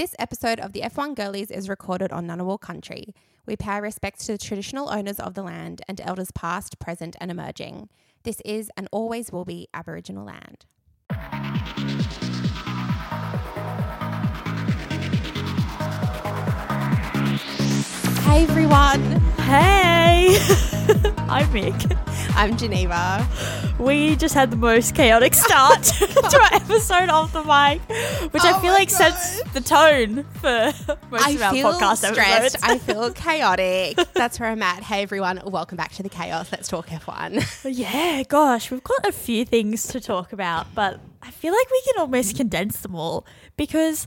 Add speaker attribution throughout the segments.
Speaker 1: This episode of the F1 Girlies is recorded on Ngunnawal country. We pay our respects to the traditional owners of the land and elders past, present, and emerging. This is and always will be Aboriginal land. Hey everyone,
Speaker 2: Hey! I'm Mick.
Speaker 1: I'm Geneva.
Speaker 2: We just had the most chaotic start to our episode of the mic, which
Speaker 1: Oh
Speaker 2: I feel like sets the tone for most
Speaker 1: I
Speaker 2: of our
Speaker 1: feel
Speaker 2: podcast
Speaker 1: stressed.
Speaker 2: episodes.
Speaker 1: I feel chaotic. That's where I'm at. Hey everyone, welcome back to the chaos. Let's talk F1.
Speaker 2: yeah, gosh, we've got a few things to talk about, but I feel like we can almost condense them all because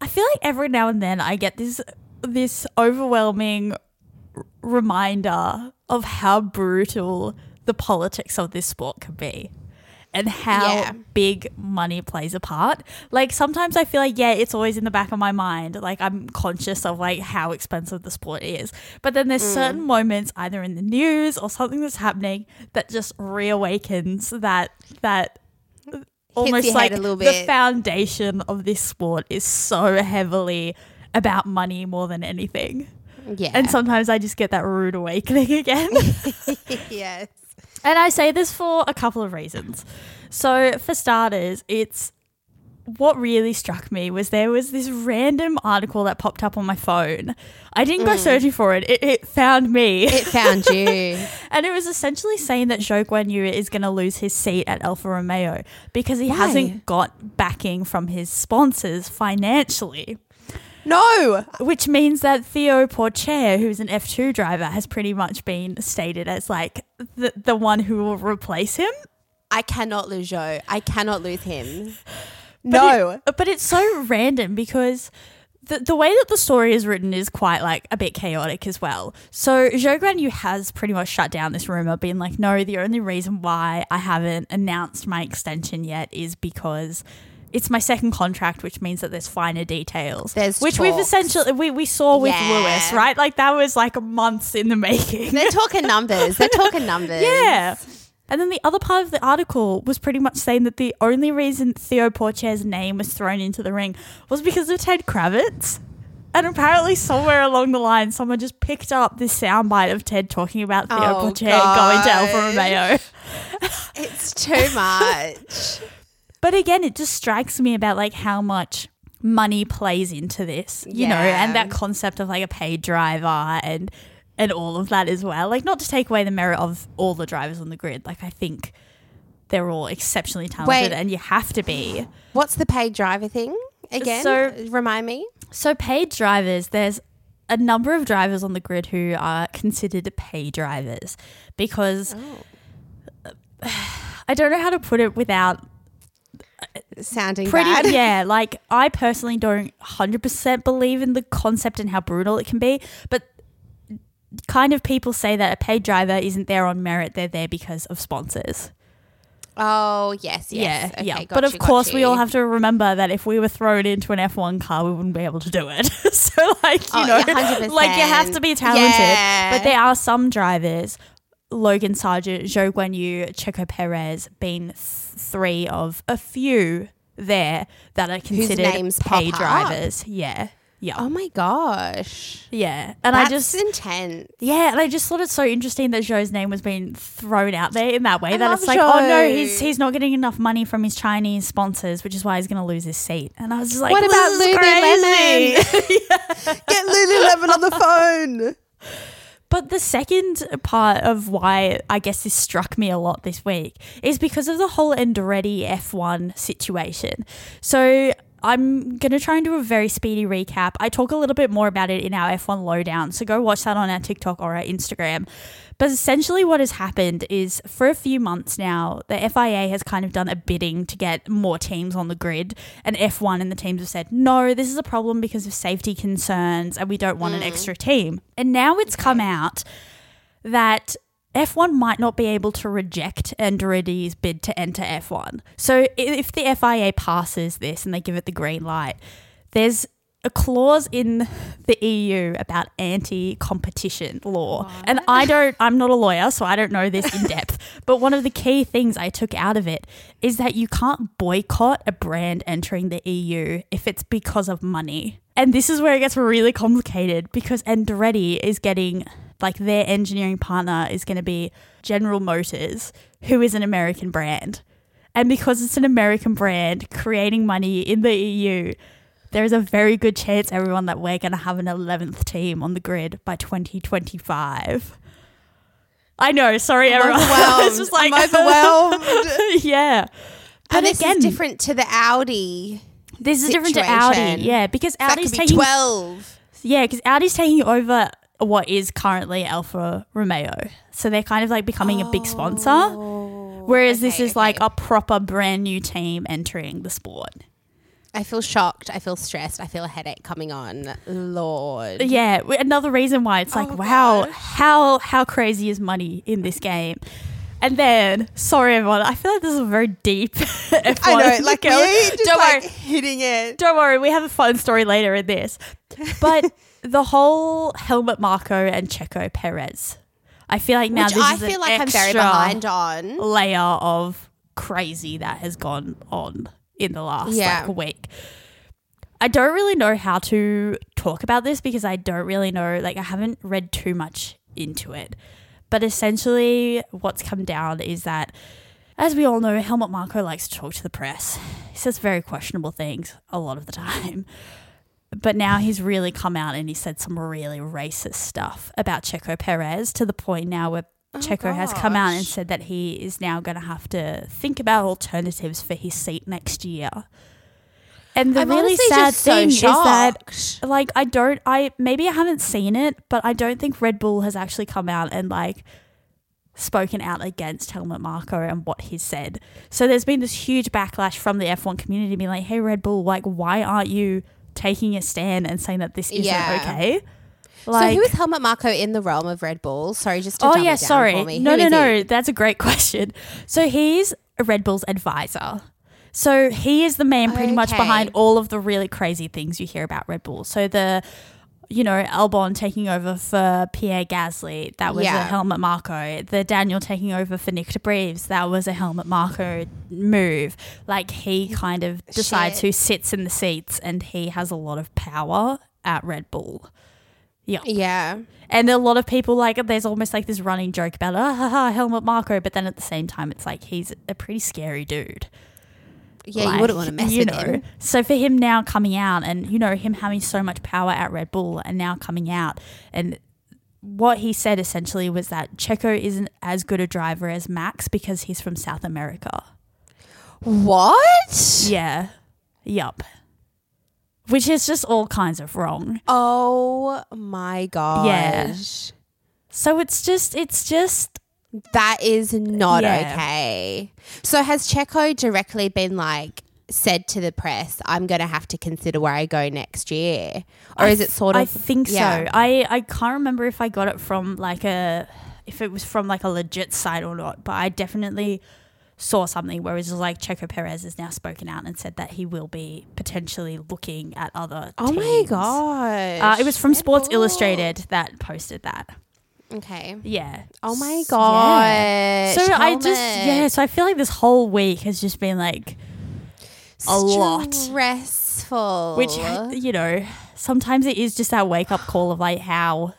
Speaker 2: I feel like every now and then I get this this overwhelming r- reminder of how brutal the politics of this sport can be and how
Speaker 1: Yeah.
Speaker 2: big money plays a part. Like sometimes I feel like yeah, it's always in the back of my mind. Like I'm conscious of like how expensive the sport is. But then
Speaker 1: Mm.
Speaker 2: there's certain moments either in the news or something that's happening that just reawakens that that almost like
Speaker 1: a little bit.
Speaker 2: the foundation of this sport is so heavily about money more than anything.
Speaker 1: Yeah.
Speaker 2: And sometimes I just get that rude awakening again.
Speaker 1: yes.
Speaker 2: And I say this for a couple of reasons. So, for starters, it's what really struck me was there was this random article that popped up on my phone. I didn't go searching for it, it, it found me.
Speaker 1: Mm. It found you.
Speaker 2: and it was essentially saying that Zhou Guan Yu is going to lose his seat at Alfa Romeo because he
Speaker 1: Why?
Speaker 2: hasn't got backing from his sponsors financially.
Speaker 1: No.
Speaker 2: Which means that Theo Pourchaire, who's an F2 driver, has pretty much been stated as like the, the one who will replace him.
Speaker 1: I cannot lose Zhou. I cannot lose him.
Speaker 2: But
Speaker 1: no.
Speaker 2: it- but it's so random because the, the way that the story is written is quite like a bit chaotic as well. So Zhou Guan Yu has pretty much shut down this rumor, being like, no, the only reason why I haven't announced my extension yet is because it's my second contract, which means that there's finer details.
Speaker 1: There's
Speaker 2: which we've essentially we, we saw with
Speaker 1: Yeah.
Speaker 2: Lewis, right? Like that was like months in the making.
Speaker 1: They're talking numbers. They're talking numbers.
Speaker 2: Yeah. And then the other part of the article was pretty much saying that the only reason Theo Pourchaire's name was thrown into the ring was because of Ted Kravitz. And apparently, somewhere along the line, someone just picked up this soundbite of Ted talking about Theo
Speaker 1: Oh,
Speaker 2: Pourchaire going to Alfa. Romeo.
Speaker 1: It's too much.
Speaker 2: But again, it just strikes me about like how much money plays into this, you know, and that concept of like a paid driver and and all of that as well. Like not to take away the merit of all the drivers on the grid. Like I think they're all exceptionally talented
Speaker 1: Wait.
Speaker 2: and you have to be.
Speaker 1: What's the paid driver thing again?
Speaker 2: So-
Speaker 1: remind me.
Speaker 2: So paid drivers, there's a number of drivers on the grid who are considered pay drivers because oh. I don't know how to put it without
Speaker 1: Sounding
Speaker 2: pretty
Speaker 1: bad.
Speaker 2: yeah like i personally don't 100% believe in the concept and how brutal it can be but kind of people say that a paid driver isn't there on merit they're there because of sponsors
Speaker 1: Oh yes, yes.
Speaker 2: yeah
Speaker 1: Okay,
Speaker 2: yeah but of
Speaker 1: you, got
Speaker 2: course we all have to remember that if we were thrown into an f1 car we wouldn't be able to do it so like you
Speaker 1: Oh,
Speaker 2: know
Speaker 1: yeah, 100%.
Speaker 2: like you have to be talented
Speaker 1: Yeah.
Speaker 2: but there are some drivers Logan Sargeant, Zhou Guan Yu, Checo Perez being th- three of a few there that are considered pay
Speaker 1: up?
Speaker 2: drivers. Yeah. Yeah.
Speaker 1: Oh my gosh.
Speaker 2: yeah. And
Speaker 1: That's
Speaker 2: I just
Speaker 1: intense.
Speaker 2: yeah, and I just thought it's so interesting that Zhou's name was being thrown out there in that way.
Speaker 1: I
Speaker 2: that it's like, oh no, he's he's not getting enough money from his Chinese sponsors, which is why he's going to lose his seat. And I was just like,
Speaker 1: What about
Speaker 2: this is crazy.
Speaker 1: Lululemon? Get Lululemon on the phone.
Speaker 2: But the second part of why I guess this struck me a lot this week is because of the whole Andretti F1 situation. So I'm going to try and do a very speedy recap. I talk a little bit more about it in our F1 lowdown, so go watch that on our TikTok or our Instagram. But essentially, what has happened is for a few months now, the FIA has kind of done a bidding to get more teams on the grid. And F1 and the teams have said, no, this is a problem because of safety concerns and we don't want an mm. extra team. And now it's come out that F1 might not be able to reject Andretti's bid to enter F1. So if the FIA passes this and they give it the green light, there's a clause in the EU about anti-competition law. And I don't I'm not a lawyer, so I don't know this in depth. but one of the key things I took out of it is that you can't boycott a brand entering the EU if it's because of money. And this is where it gets really complicated because Andretti is getting like their engineering partner is going to be General Motors, who is an American brand. And because it's an American brand creating money in the EU, there's a very good chance, everyone, that we're going to have an 11th team on the grid by 2025. I know, sorry,
Speaker 1: I'm
Speaker 2: everyone.
Speaker 1: overwhelmed.
Speaker 2: it's just like,
Speaker 1: I'm overwhelmed.
Speaker 2: yeah. But
Speaker 1: and this
Speaker 2: again,
Speaker 1: is different to the Audi.
Speaker 2: this is different to Audi. Yeah, because Audi's taking
Speaker 1: 12.
Speaker 2: Yeah, because Audi's taking over what is currently Alfa Romeo. So they're kind of like becoming a big sponsor. Whereas oh, this
Speaker 1: Oh, okay,
Speaker 2: is like a proper brand new team entering the sport.
Speaker 1: I feel shocked. I feel stressed. I feel a headache coming on. Lord.
Speaker 2: Yeah, another reason why it's oh like,
Speaker 1: Oh,
Speaker 2: wow,
Speaker 1: gosh.
Speaker 2: how how crazy is money in this game? And then, sorry everyone, I feel like this is a very deep. F1
Speaker 1: I know, like
Speaker 2: girl.
Speaker 1: just
Speaker 2: Don't
Speaker 1: like
Speaker 2: worry,
Speaker 1: hitting it.
Speaker 2: don't worry, we have a fun story later in this. But the whole Helmut Marko and Checo Perez, I feel like now
Speaker 1: Which
Speaker 2: this
Speaker 1: I
Speaker 2: is an
Speaker 1: feel like I'm very behind on.
Speaker 2: layer of crazy that has gone on in the last
Speaker 1: Yeah.
Speaker 2: like week. I don't really know how to talk about this because I don't really know like I haven't read too much into it. But essentially what's come down is that as we all know, Helmut Marko likes to talk to the press. He says very questionable things a lot of the time. But now he's really come out and he said some really racist stuff about Checo Perez to the point now where Checo has come out and said that he is now going to have to think about alternatives for his seat next year. And the
Speaker 1: I'm
Speaker 2: really sad
Speaker 1: just so
Speaker 2: thing is that like I don't I maybe I haven't seen it, but I don't think Red Bull has actually come out and like spoken out against Helmut Marko and what he said. So there's been this huge backlash from the F1 community being like, "Hey Red Bull, like why aren't you taking a stand and saying that this isn't
Speaker 1: Yeah.
Speaker 2: okay?"
Speaker 1: So who is Helmut Marko in the realm of Red Bull? Sorry, just to
Speaker 2: Oh yeah, sorry.
Speaker 1: for me.
Speaker 2: No,
Speaker 1: Who
Speaker 2: no, no.
Speaker 1: he?
Speaker 2: That's a great question. So he's a Red Bull's advisor. So he is the man pretty much behind all of the really crazy things you hear about Red Bull. So the you know, Albon taking over for Pierre Gasly, that was a
Speaker 1: Yeah.
Speaker 2: Helmut Marko. The Daniel taking over for Nyck de Vries, that was a Helmut Marko move. Like he kind of decides
Speaker 1: Shit.
Speaker 2: who sits in the seats and he has a lot of power at Red Bull. Yeah.
Speaker 1: Yeah.
Speaker 2: And a lot of people like there's almost like this running joke about ah, ha, ha, Helmut Marko, but then at the same time it's like he's a pretty scary dude.
Speaker 1: Yeah,
Speaker 2: Like,
Speaker 1: you wouldn't want to mess
Speaker 2: you
Speaker 1: with
Speaker 2: know.
Speaker 1: him.
Speaker 2: So for him now coming out and you know him having so much power at Red Bull and now coming out and what he said essentially was that Checo isn't as good a driver as Max because he's from South America.
Speaker 1: What?
Speaker 2: Yeah. Yup. Which is just all kinds of wrong.
Speaker 1: Oh my gosh.
Speaker 2: So it's just it's just
Speaker 1: That is not
Speaker 2: Yeah.
Speaker 1: okay. So has Checo directly been like said to the press, I'm going to have to consider where I go next year? Or is it sort of
Speaker 2: I think
Speaker 1: yeah.
Speaker 2: so. I I can't remember if I got it from like a if it was from like a legit site or not, but I definitely saw something where it was like Checo Perez has now spoken out and said that he will be potentially looking at other.
Speaker 1: Oh my
Speaker 2: teams.
Speaker 1: gosh.
Speaker 2: Uh, it was from
Speaker 1: Red
Speaker 2: Sports
Speaker 1: Bull.
Speaker 2: Illustrated that posted that.
Speaker 1: Okay.
Speaker 2: Yeah.
Speaker 1: Oh my god.
Speaker 2: yeah. So I just yeah. So I feel like this whole week has just been like a lot.
Speaker 1: Stressful.
Speaker 2: which you know sometimes it is just that wake up call of like how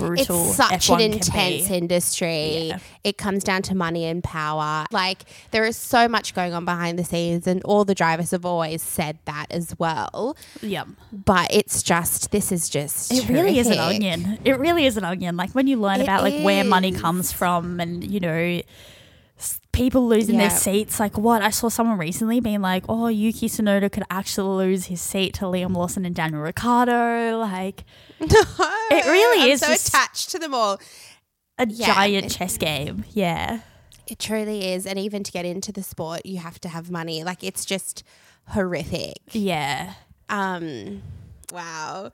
Speaker 1: it's such
Speaker 2: F1
Speaker 1: an intense industry.
Speaker 2: Yeah.
Speaker 1: It comes down to money and power. Like there is so much going on behind the scenes, and all the drivers have always said that as well.
Speaker 2: Yep.
Speaker 1: But it's just this is just
Speaker 2: It really is an onion. It really is an onion. Like when you learn
Speaker 1: It
Speaker 2: about like where money comes from and you know people losing
Speaker 1: Yeah.
Speaker 2: their seats like what I saw someone recently being like oh Yuki Tsunoda could actually lose his seat to Liam Lawson and Daniel Ricciardo like
Speaker 1: it
Speaker 2: really
Speaker 1: I'm
Speaker 2: is
Speaker 1: so attached to them all.
Speaker 2: a
Speaker 1: Yeah.
Speaker 2: giant chess game yeah
Speaker 1: It truly is, and even to get into the sport, you have to have money. Like it's just horrific.
Speaker 2: yeah
Speaker 1: Um, wow.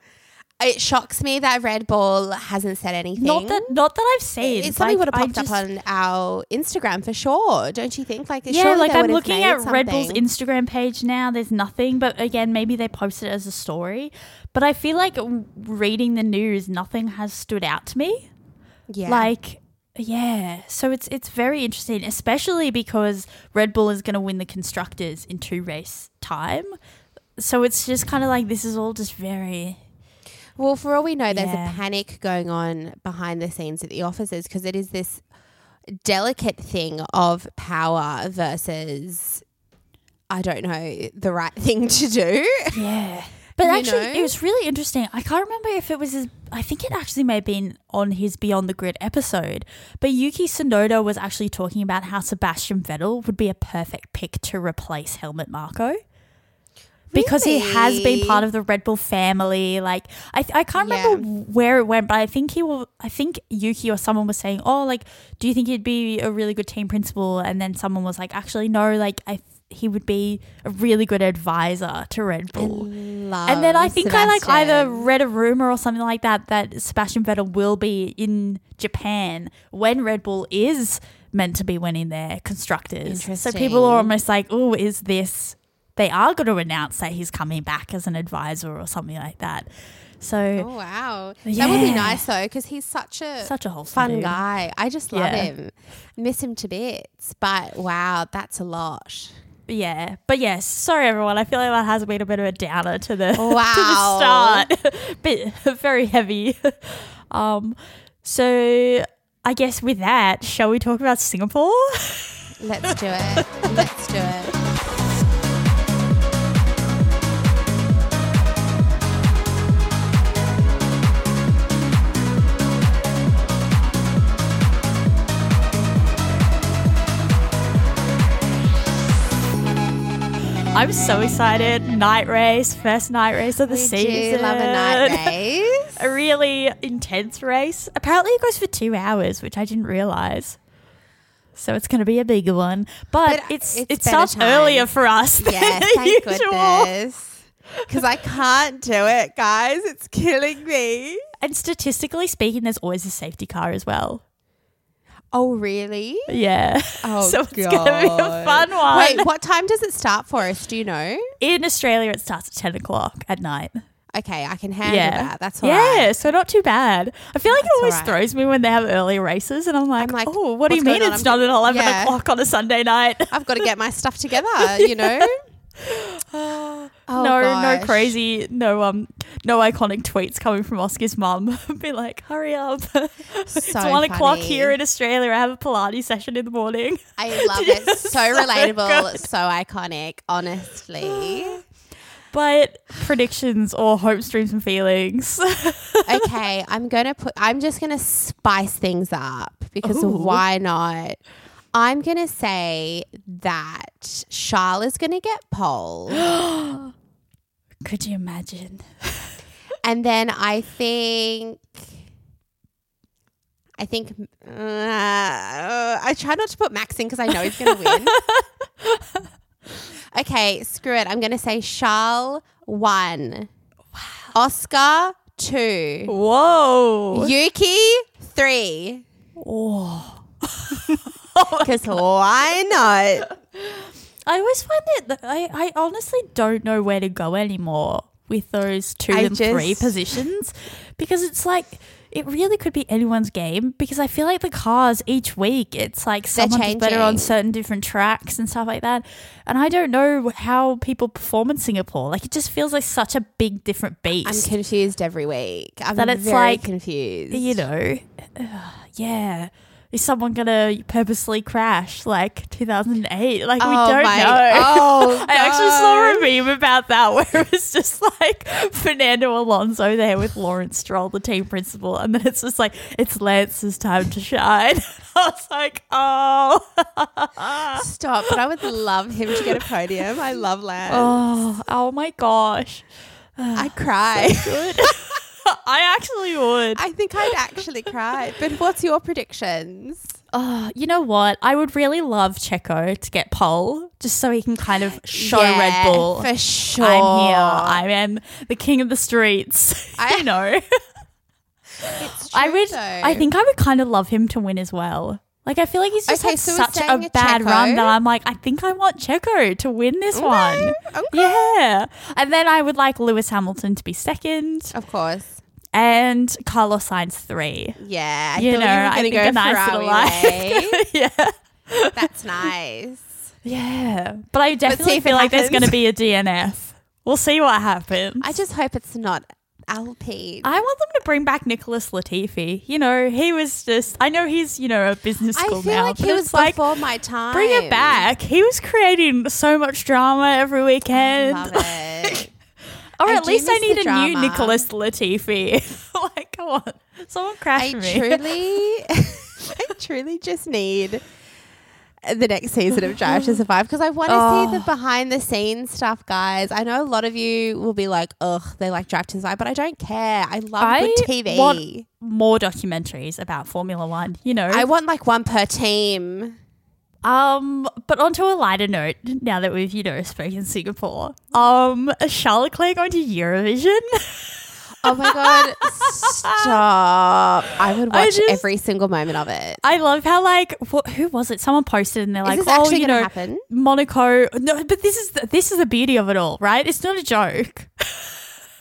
Speaker 1: It shocks me that Red Bull hasn't said anything.
Speaker 2: Not that, not that I've seen.
Speaker 1: It's something
Speaker 2: Like,
Speaker 1: would have popped
Speaker 2: just-
Speaker 1: up on our Instagram for sure, don't you think? Like,
Speaker 2: Yeah, like I'm looking at Red Bull's. Instagram page now. There's nothing, but again, maybe they posted it as a story. But I feel like reading the news, nothing has stood out to me.
Speaker 1: Yeah.
Speaker 2: Like, yeah. So it's it's very interesting, especially because Red Bull is going to win the constructors in two race time. So it's just kind of like this is all just very
Speaker 1: Well, for all we know, there's
Speaker 2: Yeah.
Speaker 1: a panic going on behind the scenes at the offices because it is this delicate thing of power versus, I don't know, the right thing to do.
Speaker 2: Yeah. But
Speaker 1: You
Speaker 2: actually,
Speaker 1: know?
Speaker 2: it was really interesting. I can't remember if it was his. I think it actually may have been on his Beyond the Grid episode. But Yuki Tsunoda was actually talking about how Sebastian Vettel would be a perfect pick to replace Helmut Marko. Because he has been part of the Red Bull family, like I, I can't remember where it went, but I think he will. I think Yuki or someone was saying, "Oh, like, do you think he'd be a really good team principal?" And then someone was like, "Actually, no. Like, I he would be a really good advisor to Red Bull." And then I think I like either read a rumor or something like that that Sebastian Vettel will be in Japan when Red Bull is meant to be winning their constructors. So people are almost like, oh, is this? They are going to announce that he's coming back as an advisor or something like that. So
Speaker 1: Oh wow, that would be nice though, because he's such a
Speaker 2: such a wholesome
Speaker 1: fun
Speaker 2: dude.
Speaker 1: guy. I just love
Speaker 2: Yeah.
Speaker 1: him, miss him to bits. But wow, that's a lot.
Speaker 2: Yeah, but yes, sorry everyone. I feel like that has been a bit of a downer to the
Speaker 1: Wow.
Speaker 2: to the start. bit very heavy. um, so I guess with that, shall we talk about Singapore?
Speaker 1: Let's do it. Let's do it.
Speaker 2: I'm so excited. Night race, first night race of the
Speaker 1: We
Speaker 2: season.
Speaker 1: love a night race.
Speaker 2: A really intense race. Apparently, it goes for two hours, which I didn't realize. So it's going to be a bigger one, but,
Speaker 1: But
Speaker 2: it's,
Speaker 1: it's
Speaker 2: it starts earlier for us. Than
Speaker 1: Yeah, thank
Speaker 2: usual.
Speaker 1: goodness. Because I can't do it, guys. It's killing me.
Speaker 2: And statistically speaking, there's always a safety car as well.
Speaker 1: Oh, really?
Speaker 2: Yeah.
Speaker 1: Oh,
Speaker 2: so it's going to be a fun one.
Speaker 1: Wait, what time does it start for us? Do you know?
Speaker 2: In Australia, it starts at 10 o'clock at night.
Speaker 1: Okay, I can handle
Speaker 2: yeah.
Speaker 1: that. That's all right.
Speaker 2: yeah, so not too bad. I feel like
Speaker 1: That's
Speaker 2: it always
Speaker 1: alright.
Speaker 2: throws me when they have early races, and I'm like,
Speaker 1: I'm like,
Speaker 2: oh, what do you mean
Speaker 1: on?
Speaker 2: it's
Speaker 1: I'm-
Speaker 2: not at 11
Speaker 1: Yeah.
Speaker 2: o'clock on a Sunday night?
Speaker 1: I've got to get my stuff together, you know? Oh,
Speaker 2: no, no crazy, no um, no iconic tweets coming from Oscar's mum. Be like, hurry up! it's
Speaker 1: So
Speaker 2: one o'clock here in Australia. I have a Pilates session in the morning.
Speaker 1: I love it. So
Speaker 2: So
Speaker 1: relatable,
Speaker 2: good.
Speaker 1: so iconic, honestly.
Speaker 2: But predictions or hopes, dreams, and feelings.
Speaker 1: okay, I'm gonna put. I'm just gonna spice things up because
Speaker 2: Ooh.
Speaker 1: why not? I'm gonna say that Charles is gonna get pole,
Speaker 2: Could you imagine?
Speaker 1: And then I think. I think uh, I try not to put Max in because I know he's going to win. okay, screw it. I'm going to say Charles one, Oscar two,
Speaker 2: Whoa!
Speaker 1: Yuki three.
Speaker 2: Oh.
Speaker 1: Because why not?
Speaker 2: I always find it. that I I honestly don't know where to go anymore with those two and three positions because it's like it really could be anyone's game because I feel like the cars each week it's like someone's better on certain different tracks and stuff like that, and I don't know how people perform in Singapore. Like it just feels like such a big different beast.
Speaker 1: I'm confused every week. I'm
Speaker 2: That it's
Speaker 1: very
Speaker 2: like,
Speaker 1: confused.
Speaker 2: you know, yeah. Is someone gonna purposely crash like 2008? Like we
Speaker 1: Oh
Speaker 2: don't
Speaker 1: my-
Speaker 2: know.
Speaker 1: oh,
Speaker 2: I actually saw a meme about that where it was just like Fernando Alonso there with Lawrence Stroll, the team principal, and then it's just like it's Lance's time to shine. I was like, oh,
Speaker 1: Stop, but I would love him to get a podium. I love Lance.
Speaker 2: oh, oh my gosh,
Speaker 1: I cry.
Speaker 2: good. I actually would.
Speaker 1: I think I'd actually cry. But what's your predictions?
Speaker 2: Oh, you know what? I would really love Checo to get pole just so he can kind of show
Speaker 1: Yeah,
Speaker 2: Red Bull.
Speaker 1: for sure.
Speaker 2: I'm here. I am the king of the streets.
Speaker 1: I-
Speaker 2: you know.
Speaker 1: It's
Speaker 2: I would
Speaker 1: though.
Speaker 2: I think I would kind of love him to win as well. Like I feel like he's just
Speaker 1: Okay,
Speaker 2: had
Speaker 1: so
Speaker 2: such a bad run that I'm like, I think I want Checo to win this one.
Speaker 1: Okay.
Speaker 2: Yeah. And then I would like Lewis Hamilton to be second
Speaker 1: Of course.
Speaker 2: and Carlos Sainz three.
Speaker 1: Yeah. I
Speaker 2: you know,
Speaker 1: were
Speaker 2: I
Speaker 1: gonna
Speaker 2: think
Speaker 1: go
Speaker 2: a nice little
Speaker 1: way. Eh?
Speaker 2: life. yeah.
Speaker 1: That's nice.
Speaker 2: Yeah. But I definitely
Speaker 1: it
Speaker 2: feel like there's going to be a DNF. We'll see what happens.
Speaker 1: I just hope it's not Alpine.
Speaker 2: I want them to bring back Nicholas Latifi. You know, he was just. I know he's you know a business
Speaker 1: I
Speaker 2: school
Speaker 1: feel
Speaker 2: now,
Speaker 1: like
Speaker 2: but
Speaker 1: he was
Speaker 2: it's like
Speaker 1: before my time.
Speaker 2: bring it back. He was creating so much drama every weekend.
Speaker 1: Love it.
Speaker 2: or
Speaker 1: I
Speaker 2: at least I need a new. Nicholas Latifi. like, come on, someone crash
Speaker 1: I
Speaker 2: me.
Speaker 1: truly, I truly just need the next season of Drive to Survive because I want to
Speaker 2: Oh.
Speaker 1: see the behind the scenes stuff, guys. I know a lot of you will be like, "Ugh, they like Drive to Survive," but I don't care. I love
Speaker 2: I
Speaker 1: good TV.
Speaker 2: want- More documentaries about Formula One. You know,
Speaker 1: I want like one per team.
Speaker 2: Um, but onto a lighter note, now that we've, you know, spoken Singapore, um, is Charles Leclerc going to Eurovision?
Speaker 1: Oh my god, stop! I would
Speaker 2: I
Speaker 1: watch
Speaker 2: just-
Speaker 1: every single moment of it.
Speaker 2: I love how, like, wh- who was it? Someone posted and they're like,
Speaker 1: Is this
Speaker 2: oh, you know,
Speaker 1: happen?
Speaker 2: Monaco. No, but this is the, this is the beauty of it all, right? It's not a joke.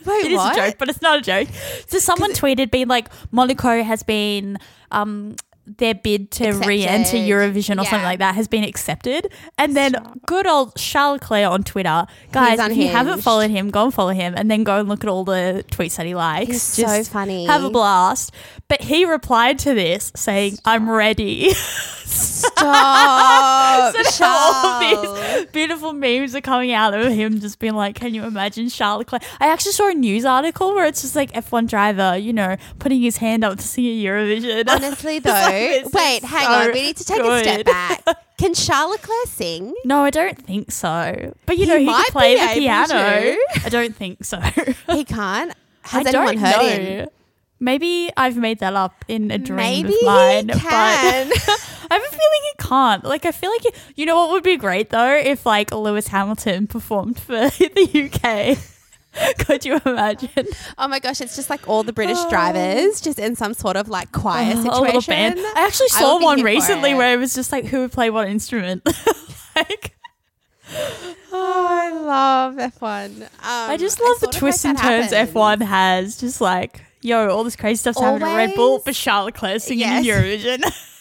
Speaker 1: Wait,
Speaker 2: It is a joke, but it's not a joke. So someone tweeted being like, Monaco has been um their bid to
Speaker 1: Accepted.
Speaker 2: re-enter Eurovision or something like that has been accepted. And then good old Charles Leclerc on Twitter, guys, if you haven't followed him, go and follow him, and then go and look at all the tweets that he likes.
Speaker 1: He's so funny.
Speaker 2: Have a blast. But he replied to this saying, "I'm ready."
Speaker 1: Stop,
Speaker 2: So all
Speaker 1: Charles.
Speaker 2: these beautiful memes are coming out of him just being like, can you imagine Charles Leclerc? I actually saw a news article where it's just like F1 driver, you know, putting his hand up to sing a Eurovision.
Speaker 1: Honestly, though,
Speaker 2: like, this is
Speaker 1: wait, hang
Speaker 2: so
Speaker 1: on. We need to take a step back. Can Charles Leclerc sing?
Speaker 2: no, I don't think so. But you
Speaker 1: He
Speaker 2: know, he
Speaker 1: might
Speaker 2: can play the piano.
Speaker 1: to.
Speaker 2: I don't think so.
Speaker 1: He can't. Has
Speaker 2: I
Speaker 1: anyone
Speaker 2: don't
Speaker 1: heard
Speaker 2: know.
Speaker 1: him?
Speaker 2: Maybe I've made that up in a dream
Speaker 1: Maybe
Speaker 2: of mine,
Speaker 1: he can.
Speaker 2: but I have a feeling he can't. Like, I feel like it, you know what would be great though if like Lewis Hamilton performed for the UK. Could you imagine
Speaker 1: oh my gosh, it's just like all the British drivers just in some sort of like choir
Speaker 2: Oh,
Speaker 1: situation.
Speaker 2: a little band? I actually saw
Speaker 1: be
Speaker 2: one recently
Speaker 1: it.
Speaker 2: where it was just like who would play what instrument. like,
Speaker 1: Oh, I love F1. Um,
Speaker 2: I just love the twists and turns
Speaker 1: happens.
Speaker 2: F1 has. Just like, yo, all this crazy stuff's happening at Red Bull,
Speaker 1: Always-
Speaker 2: but Charles Leclerc singing
Speaker 1: Yes.
Speaker 2: in Eurovision.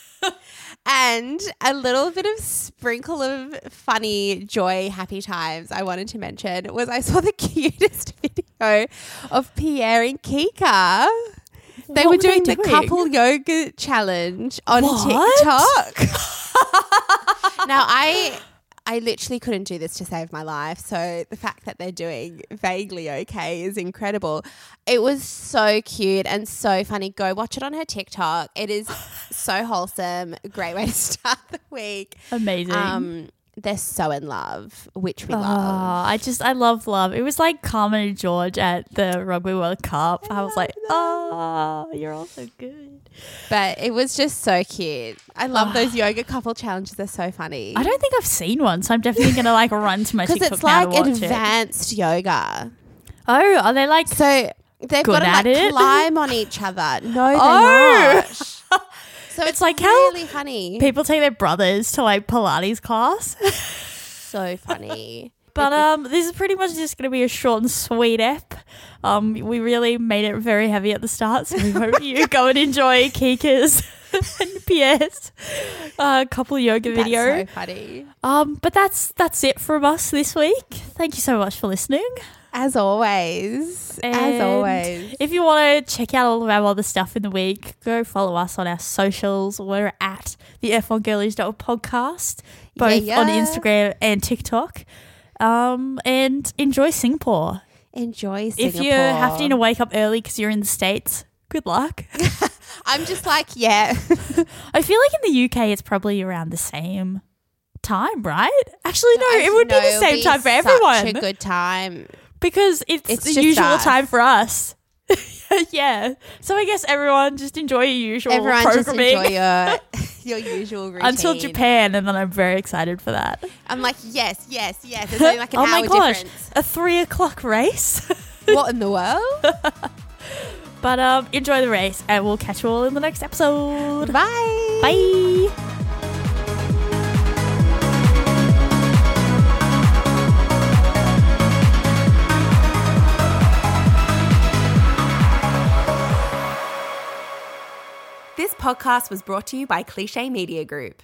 Speaker 1: And a little bit of sprinkle of funny joy, happy times I wanted to mention was I saw the cutest video of Pierre and Kika. They
Speaker 2: What
Speaker 1: were
Speaker 2: were they
Speaker 1: doing the couple yoga challenge on
Speaker 2: What?
Speaker 1: TikTok. now I I literally couldn't do this to save my life. So the fact that they're doing vaguely okay is incredible. It was so cute and so funny. Go watch it on her TikTok. It is so wholesome. Great way to start the week.
Speaker 2: Amazing.
Speaker 1: Um, they're so in love, which we
Speaker 2: Oh,
Speaker 1: love.
Speaker 2: I just I love love. It was like Carmen and George at the Rugby World Cup. I, was like, oh, you're all so good.
Speaker 1: But it was just so cute. I love ah. those yoga couple challenges. They're so funny.
Speaker 2: I don't think I've seen one, so I'm definitely gonna like run to my
Speaker 1: because it's like
Speaker 2: watch it.
Speaker 1: advanced yoga.
Speaker 2: Oh, are they like?
Speaker 1: So they've
Speaker 2: Good
Speaker 1: got to like
Speaker 2: it?
Speaker 1: climb on each other. No, they're
Speaker 2: Oh.
Speaker 1: not. So it's,
Speaker 2: like
Speaker 1: like
Speaker 2: how
Speaker 1: funny.
Speaker 2: People take their brothers to like Pilates class.
Speaker 1: so funny.
Speaker 2: But um, this is pretty much just going to be a short and sweet ep. Um, we really made it very heavy at the start, so we hope you go and enjoy Kika's and Pierre's uh, couple yoga
Speaker 1: That's so funny.
Speaker 2: Um, but that's that's it from us this week. Thank you so much for listening.
Speaker 1: As always. as always.
Speaker 2: If you want to check out all of our other stuff in the week, go follow us on our socials. We're at the F1 Girlies podcast, both
Speaker 1: Yeah,
Speaker 2: on. Instagram and TikTok. Um, and enjoy Singapore.
Speaker 1: Enjoy Singapore.
Speaker 2: If you're having to wake up early because you're in the States, good luck.
Speaker 1: I'm just like, yeah.
Speaker 2: I feel like in the UK it's probably around the same time, right? Actually, no,
Speaker 1: I
Speaker 2: it would be the same time for everyone.
Speaker 1: such a good time.
Speaker 2: Because it's,
Speaker 1: It's
Speaker 2: the usual
Speaker 1: us.
Speaker 2: time for us. yeah. So I guess everyone just enjoy your usual
Speaker 1: Everyone just enjoy your your usual routine.
Speaker 2: until Japan, and then I'm very excited for that.
Speaker 1: I'm like, yes, yes, yes. There's only like an
Speaker 2: oh my gosh,
Speaker 1: difference.
Speaker 2: a three o'clock race.
Speaker 1: What in the world?
Speaker 2: but um, enjoy the race, and we'll catch you all in the next episode.
Speaker 1: Bye.
Speaker 2: Bye.
Speaker 1: This podcast was brought to you by Cliche Media Group.